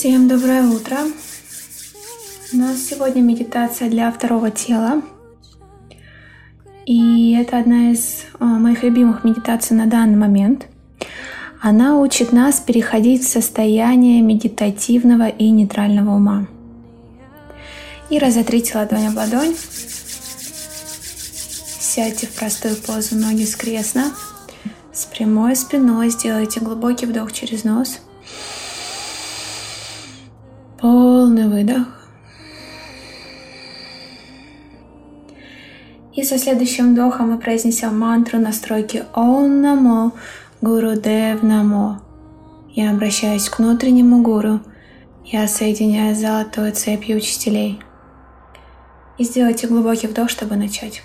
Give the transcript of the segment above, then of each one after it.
Всем доброе утро. У нас сегодня медитация для второго тела. И это одна из а, моих любимых медитаций на данный момент. Она учит нас переходить в состояние медитативного и нейтрального ума. И разотрите ладонь об ладонь. Сядьте в простую позу, ноги скрестно. С прямой спиной сделайте глубокий вдох через нос – Полный выдох. И со следующим вдохом мы произнесем мантру настройки Ом Намо Гуру Дев Намо. Я обращаюсь к внутреннему гуру. Я соединяю золотую цепью учителей. И сделайте глубокий вдох, чтобы начать.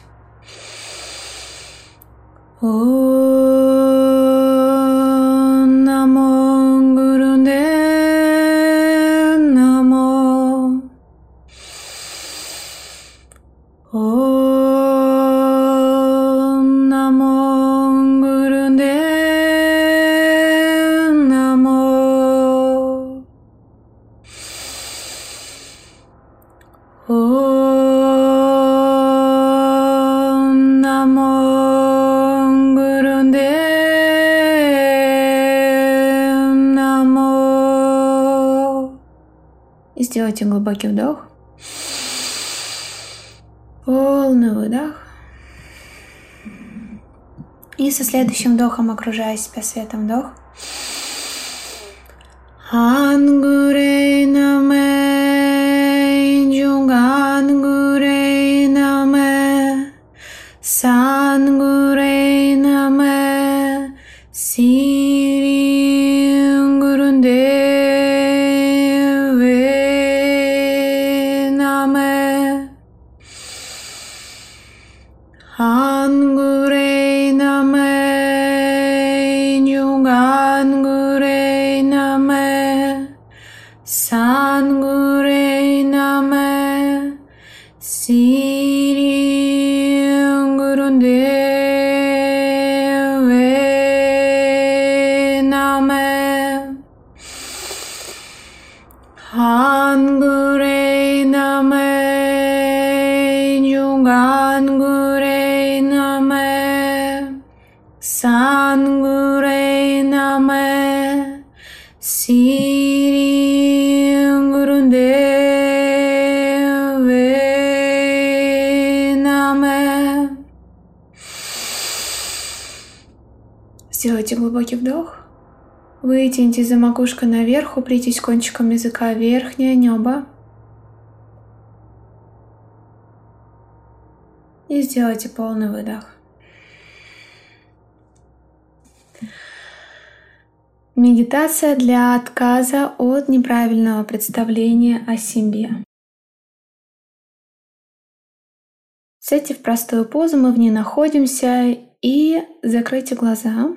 Сделайте глубокий вдох. Полный выдох. И со следующим вдохом окружая себя светом вдох. Ангурей наме, Сделайте глубокий вдох. Вытяните за макушкой наверх, упритесь кончиком языка в верхнее небо. И сделайте полный выдох. Медитация для отказа от неправильного представления о себе. Сядьте в простую позу, мы в ней находимся, и закройте глаза.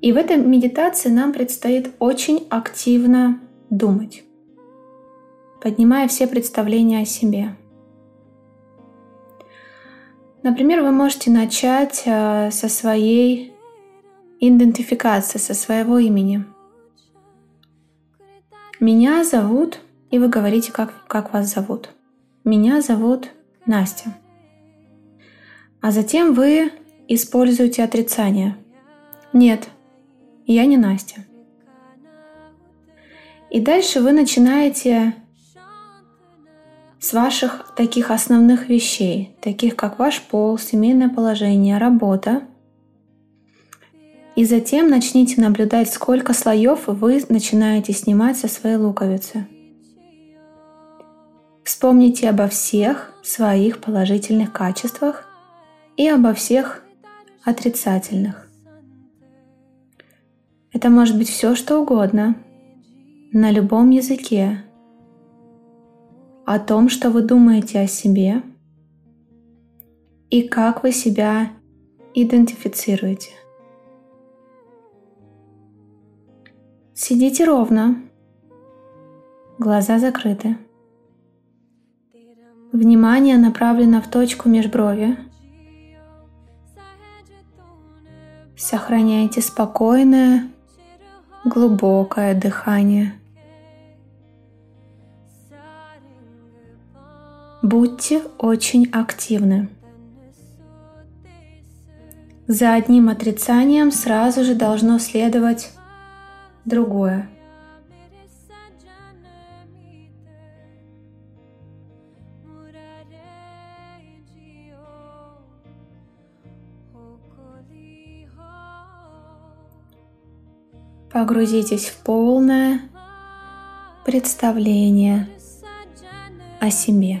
И в этой медитации нам предстоит очень активно думать, поднимая все представления о себе. Например, вы можете начать э, со своей идентификации, со своего имени. Меня зовут, и вы говорите, как, как вас зовут. Меня зовут Настя. А затем вы используете отрицание. Нет, я не Настя. И дальше вы начинаете с ваших таких основных вещей, таких как ваш пол, семейное положение, работа. И затем начните наблюдать, сколько слоев вы начинаете снимать со своей луковицы. Вспомните обо всех своих положительных качествах и обо всех отрицательных. Это может быть все, что угодно, на любом языке, о том, что вы думаете о себе и как вы себя идентифицируете. Сидите ровно, глаза закрыты. Внимание направлено в точку межброви. Сохраняйте спокойное, глубокое дыхание. Будьте очень активны. За одним отрицанием сразу же должно следовать другое. Погрузитесь в полное представление о себе.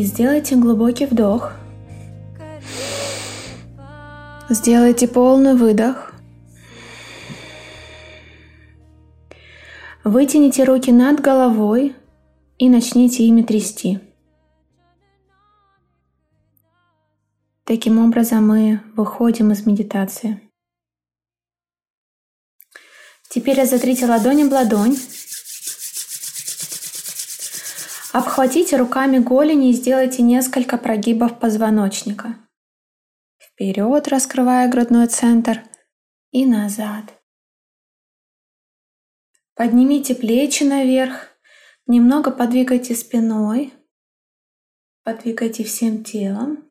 И сделайте глубокий вдох. Сделайте полный выдох. Вытяните руки над головой и начните ими трясти. Таким образом мы выходим из медитации. Теперь разотрите ладонь об ладонь. Обхватите руками голени и сделайте несколько прогибов позвоночника. Вперед, раскрывая грудной центр, и назад. Поднимите плечи наверх, немного подвигайте спиной, подвигайте всем телом.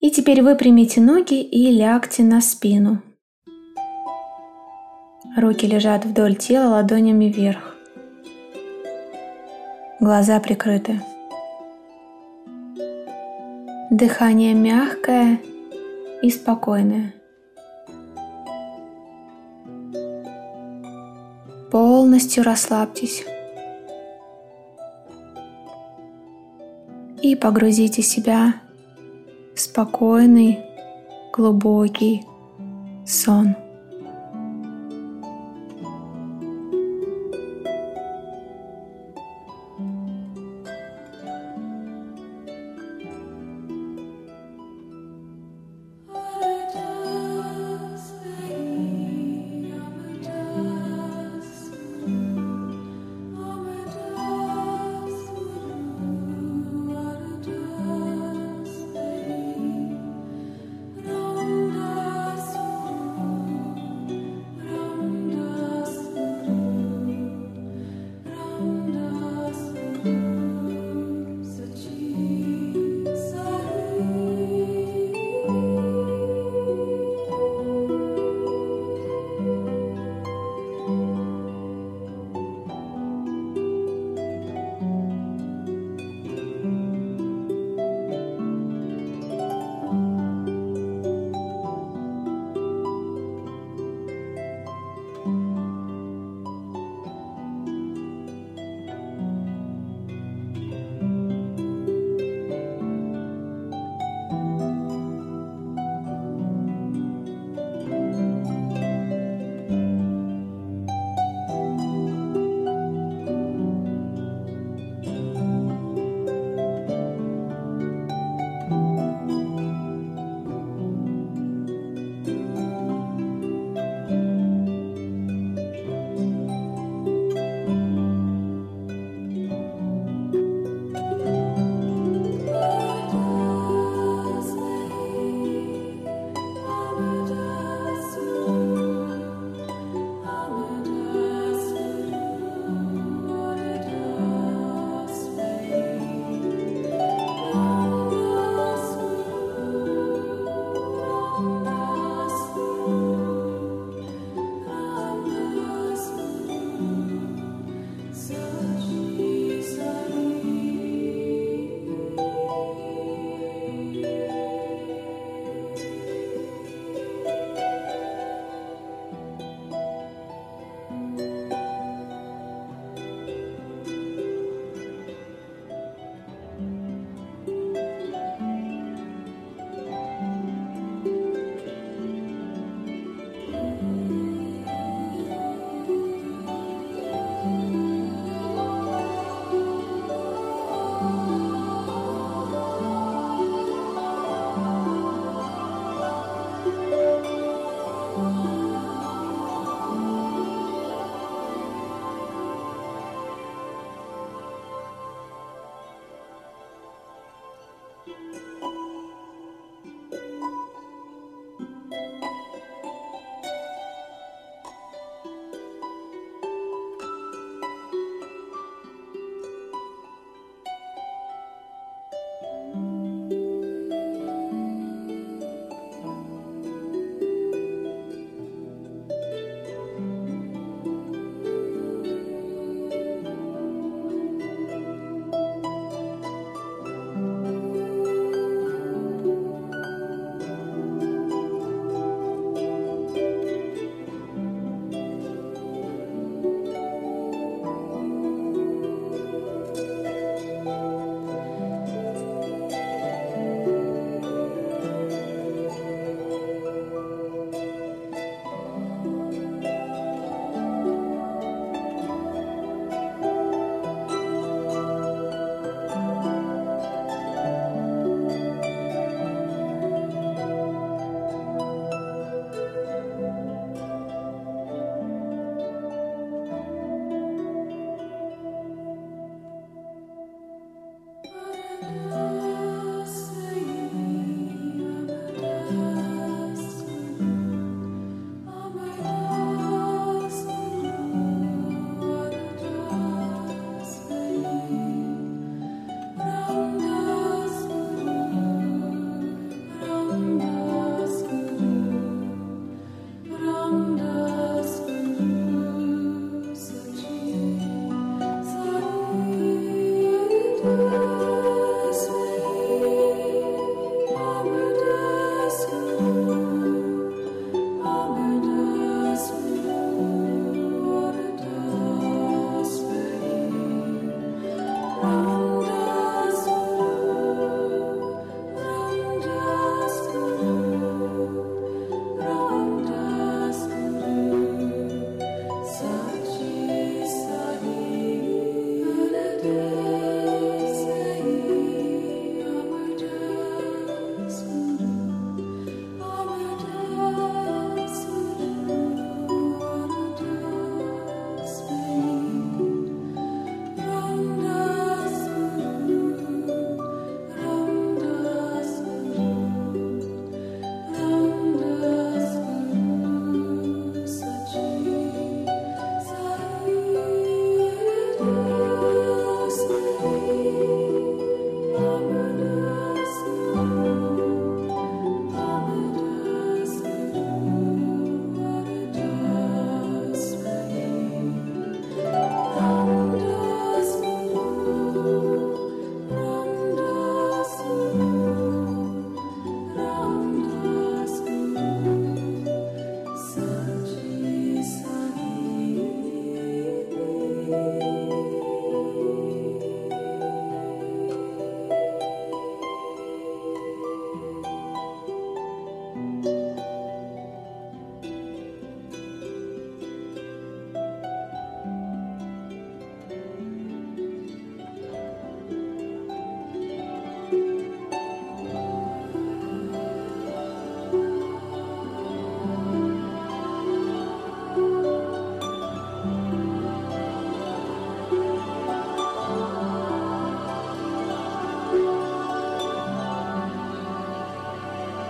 И теперь выпрямите ноги и лягте на спину. Руки лежат вдоль тела ладонями вверх. Глаза прикрыты. Дыхание мягкое и спокойное. Полностью расслабьтесь. И погрузите себя в спокойный, глубокий сон.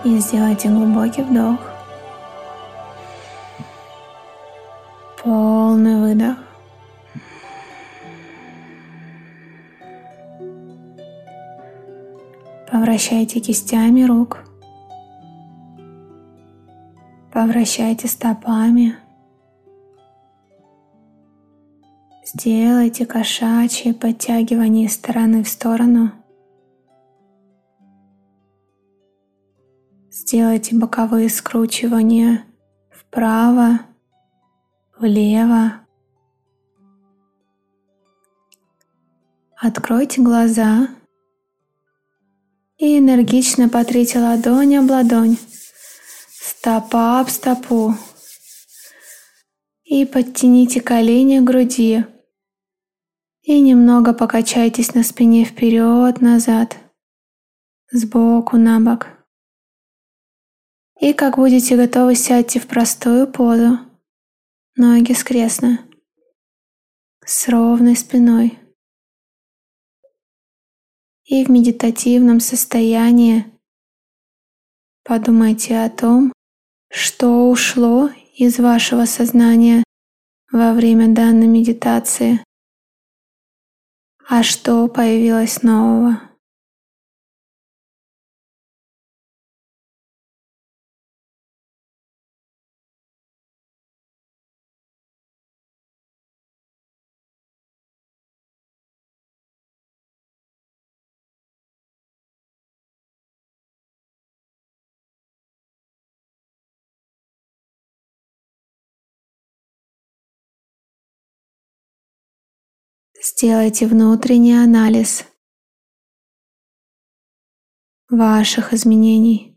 И сделайте глубокий вдох. Полный выдох. Повращайте кистями рук. Повращайте стопами. Сделайте кошачье подтягивание из стороны в сторону. Сделайте боковые скручивания вправо, влево. Откройте глаза и энергично потрите ладонь об ладонь, стопа об стопу. И подтяните колени к груди. И немного покачайтесь на спине вперед-назад, сбоку на бок. И как будете готовы, сядьте в простую позу. Ноги скрестно. С ровной спиной. И в медитативном состоянии подумайте о том, что ушло из вашего сознания во время данной медитации, а что появилось нового. Сделайте внутренний анализ ваших изменений.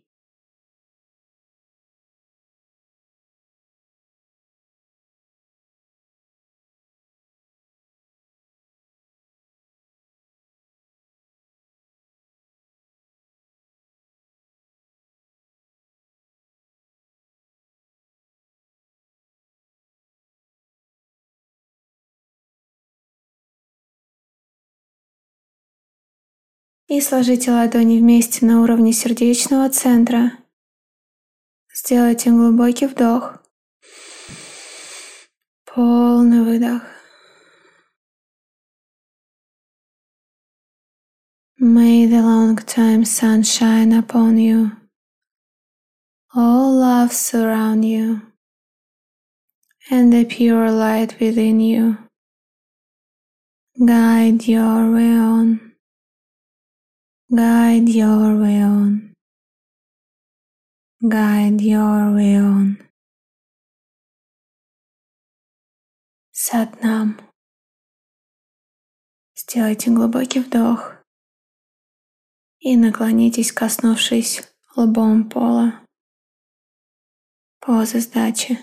И сложите ладони вместе на уровне сердечного центра. Сделайте глубокий вдох. Полный выдох. May the long time sun shine upon you. All love surround you. And the pure light within you. Guide your way on. Guide your way on. Guide your way on. Сатнам. Сделайте глубокий вдох и наклонитесь, коснувшись лбом пола. Поза сдачи.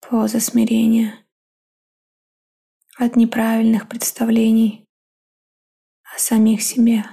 Поза смирения. От неправильных представлений о самих себе.